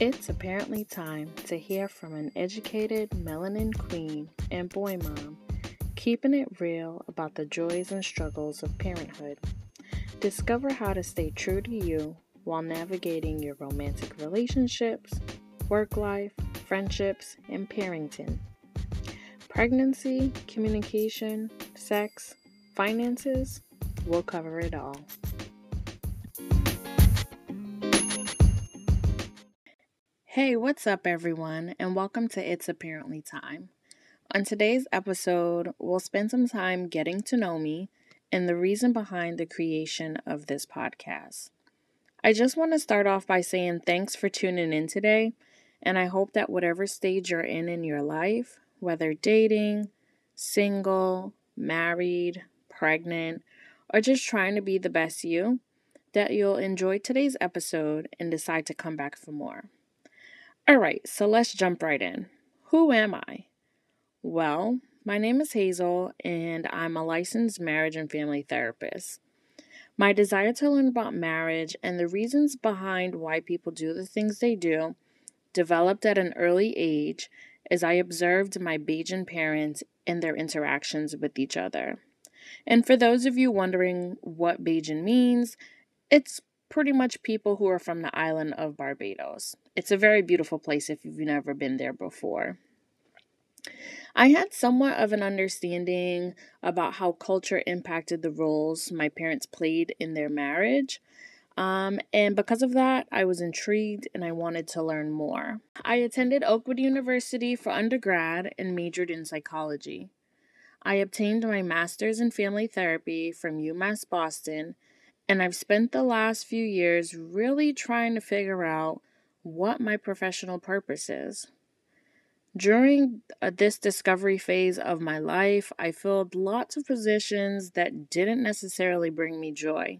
It's apparently time to hear from an educated melanin queen and boy mom, keeping it real about the joys and struggles of parenthood. Discover how to stay true to you while navigating your romantic relationships, work life, friendships, and parenting. Pregnancy, communication, sex, finances, we'll cover it all. Hey, what's up, everyone, and welcome to It's Apparently Time. On today's episode, we'll spend some time getting to know me and the reason behind the creation of this podcast. I just want to start off by saying thanks for tuning in today, and I hope that whatever stage you're in in your life, whether dating, single, married, pregnant, or just trying to be the best you, that you'll enjoy today's episode and decide to come back for more. All right, so let's jump right in. Who am I? Well, my name is Hazel, and I'm a licensed marriage and family therapist. My desire to learn about marriage and the reasons behind why people do the things they do developed at an early age as I observed my Bajan parents and their interactions with each other. And for those of you wondering what Bajan means, it's pretty much people who are from the island of Barbados. It's a very beautiful place if you've never been there before. I had somewhat of an understanding about how culture impacted the roles my parents played in their marriage. Um, and because of that, I was intrigued and I wanted to learn more. I attended Oakwood University for undergrad and majored in psychology. I obtained my master's in family therapy from UMass Boston and I've spent the last few years really trying to figure out what my professional purpose is. During uh, this discovery phase of my life, I filled lots of positions that didn't necessarily bring me joy.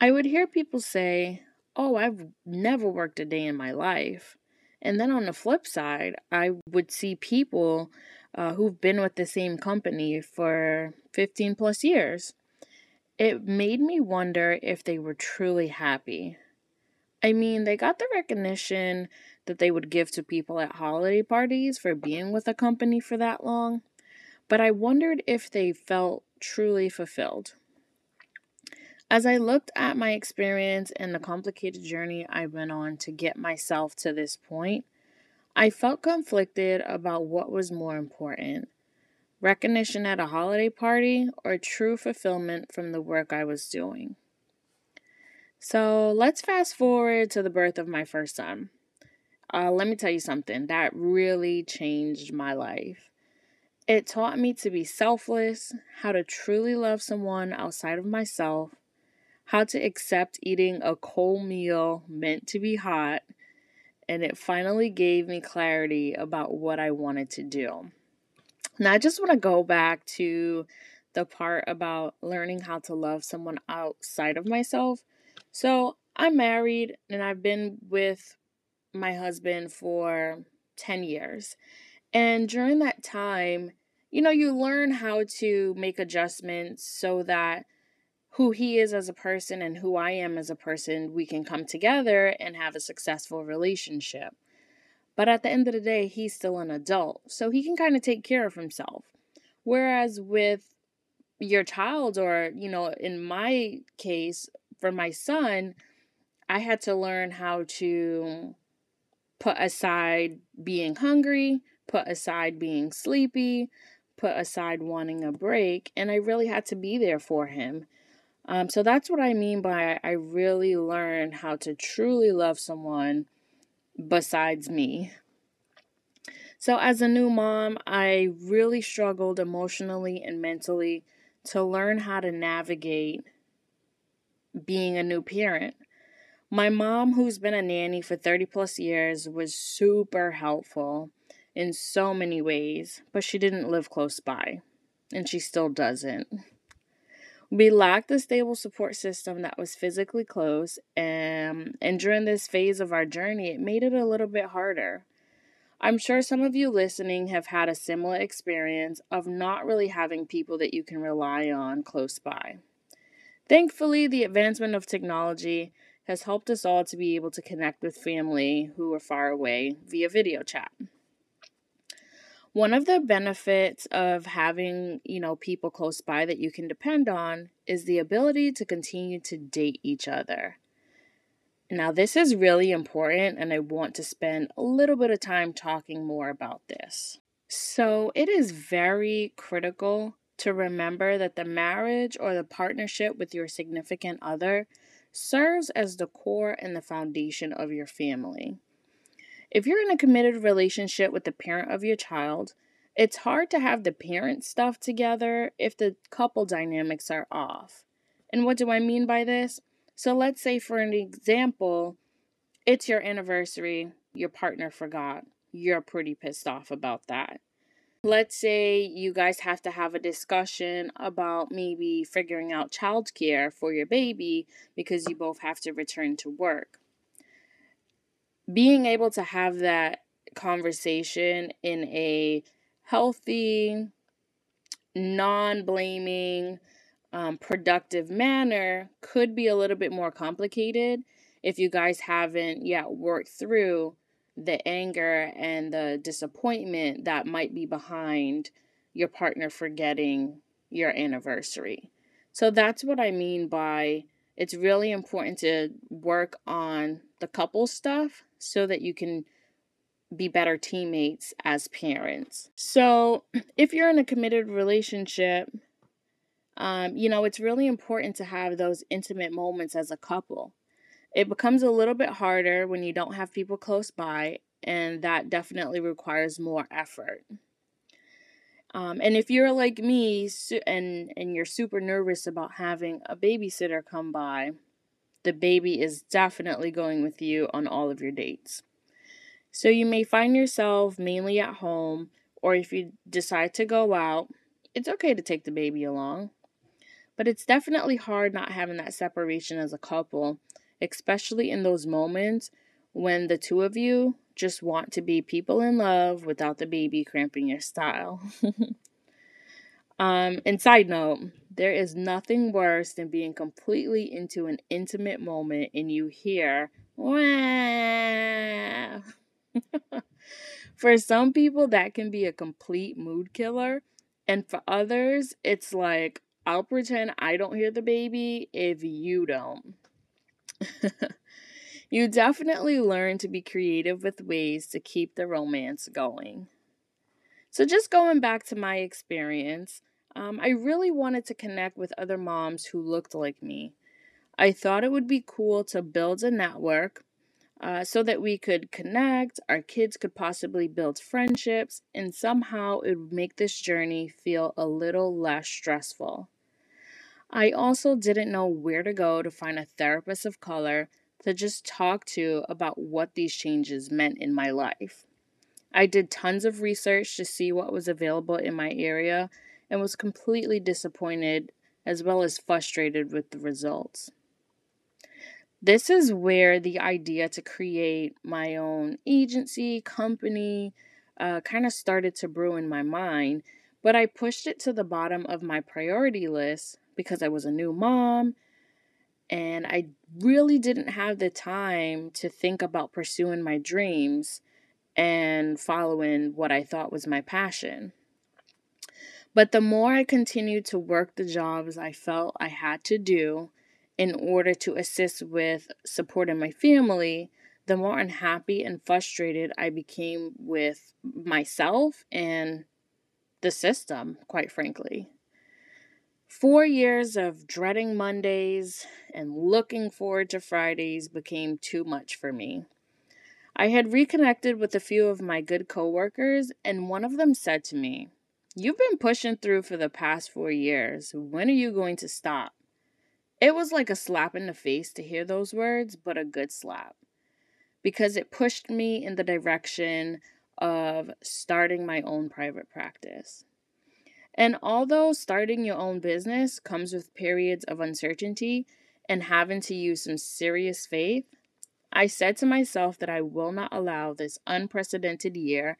I would hear people say, Oh, I've never worked a day in my life. And then on the flip side, I would see people uh, who've been with the same company for 15 plus years it made me wonder if they were truly happy. I mean, they got the recognition that they would give to people at holiday parties for being with a company for that long, but I wondered if they felt truly fulfilled. As I looked at my experience and the complicated journey I went on to get myself to this point, I felt conflicted about what was more important recognition at a holiday party, or true fulfillment from the work I was doing. So let's fast forward to the birth of my first son. Uh, let me tell you something that really changed my life. It taught me to be selfless, how to truly love someone outside of myself, how to accept eating a cold meal meant to be hot, and it finally gave me clarity about what I wanted to do. Now, I just want to go back to the part about learning how to love someone outside of myself. So, I'm married and I've been with my husband for 10 years. And during that time, you know, you learn how to make adjustments so that who he is as a person and who I am as a person, we can come together and have a successful relationship. But at the end of the day, he's still an adult, so he can kind of take care of himself. Whereas with your child, or, you know, in my case, for my son, I had to learn how to put aside being hungry, put aside being sleepy, put aside wanting a break, and I really had to be there for him. Um, so that's what I mean by I really learned how to truly love someone besides me. So, as a new mom, I really struggled emotionally and mentally to learn how to navigate being a new parent. My mom, who's been a nanny for 30 plus years, was super helpful in so many ways, but she didn't live close by, and she still doesn't. We lacked a stable support system that was physically close, and, and during this phase of our journey, it made it a little bit harder. I'm sure some of you listening have had a similar experience of not really having people that you can rely on close by. Thankfully, the advancement of technology has helped us all to be able to connect with family who are far away via video chat. One of the benefits of having, you know, people close by that you can depend on is the ability to continue to date each other. Now, this is really important, and I want to spend a little bit of time talking more about this. So, it is very critical to remember that the marriage or the partnership with your significant other serves as the core and the foundation of your family. If you're in a committed relationship with the parent of your child, it's hard to have the parent stuff together if the couple dynamics are off. And what do I mean by this? So let's say, for an example, it's your anniversary, your partner forgot. You're pretty pissed off about that. Let's say you guys have to have a discussion about maybe figuring out childcare for your baby because you both have to return to work being able to have that conversation in a healthy, non blaming, um, productive manner could be a little bit more complicated if you guys haven't yet worked through the anger and the disappointment that might be behind your partner forgetting your anniversary. So that's what I mean by it's really important to work on the couple stuff so that you can be better teammates as parents. So, if you're in a committed relationship, um, you know, it's really important to have those intimate moments as a couple. It becomes a little bit harder when you don't have people close by, and that definitely requires more effort. Um, and if you're like me and and you're super nervous about having a babysitter come by, the baby is definitely going with you on all of your dates. So you may find yourself mainly at home, or if you decide to go out, it's okay to take the baby along. But it's definitely hard not having that separation as a couple, especially in those moments when the two of you just want to be people in love without the baby cramping your style. um, and side note, there is nothing worse than being completely into an intimate moment and you hear, for some people, that can be a complete mood killer. And for others, it's like, I'll pretend I don't hear the baby if you don't. you definitely learn to be creative with ways to keep the romance going. So, just going back to my experience, um, I really wanted to connect with other moms who looked like me. I thought it would be cool to build a network uh, so that we could connect, our kids could possibly build friendships, and somehow it would make this journey feel a little less stressful. I also didn't know where to go to find a therapist of color to just talk to about what these changes meant in my life. I did tons of research to see what was available in my area and was completely disappointed as well as frustrated with the results. This is where the idea to create my own agency, company, uh, kind of started to brew in my mind, but I pushed it to the bottom of my priority list because I was a new mom and I really didn't have the time to think about pursuing my dreams and following what I thought was my passion. But the more I continued to work the jobs I felt I had to do in order to assist with supporting my family, the more unhappy and frustrated I became with myself and the system, quite frankly. Four years of dreading Mondays and looking forward to Fridays became too much for me. I had reconnected with a few of my good coworkers, and one of them said to me, You've been pushing through for the past four years. When are you going to stop? It was like a slap in the face to hear those words, but a good slap because it pushed me in the direction of starting my own private practice. And although starting your own business comes with periods of uncertainty and having to use some serious faith, I said to myself that I will not allow this unprecedented year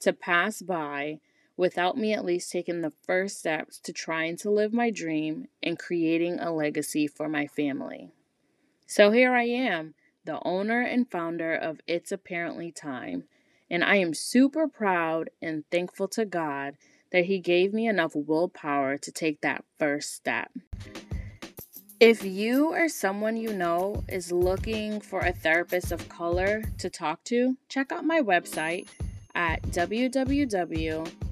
to pass by without me at least taking the first steps to trying to live my dream and creating a legacy for my family. So here I am, the owner and founder of It's Apparently Time, and I am super proud and thankful to God that He gave me enough willpower to take that first step. If you or someone you know is looking for a therapist of color to talk to, check out my website at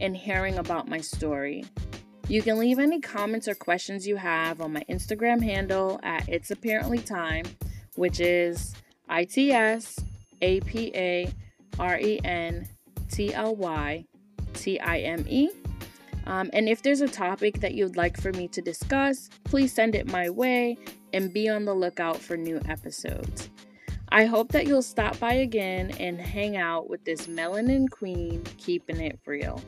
and hearing about my story. You can leave any comments or questions you have on my Instagram handle at It's Apparently Time, which is I T S A P A R E N T L Y T I M E. Um, and if there's a topic that you'd like for me to discuss, please send it my way and be on the lookout for new episodes. I hope that you'll stop by again and hang out with this melanin queen keeping it real.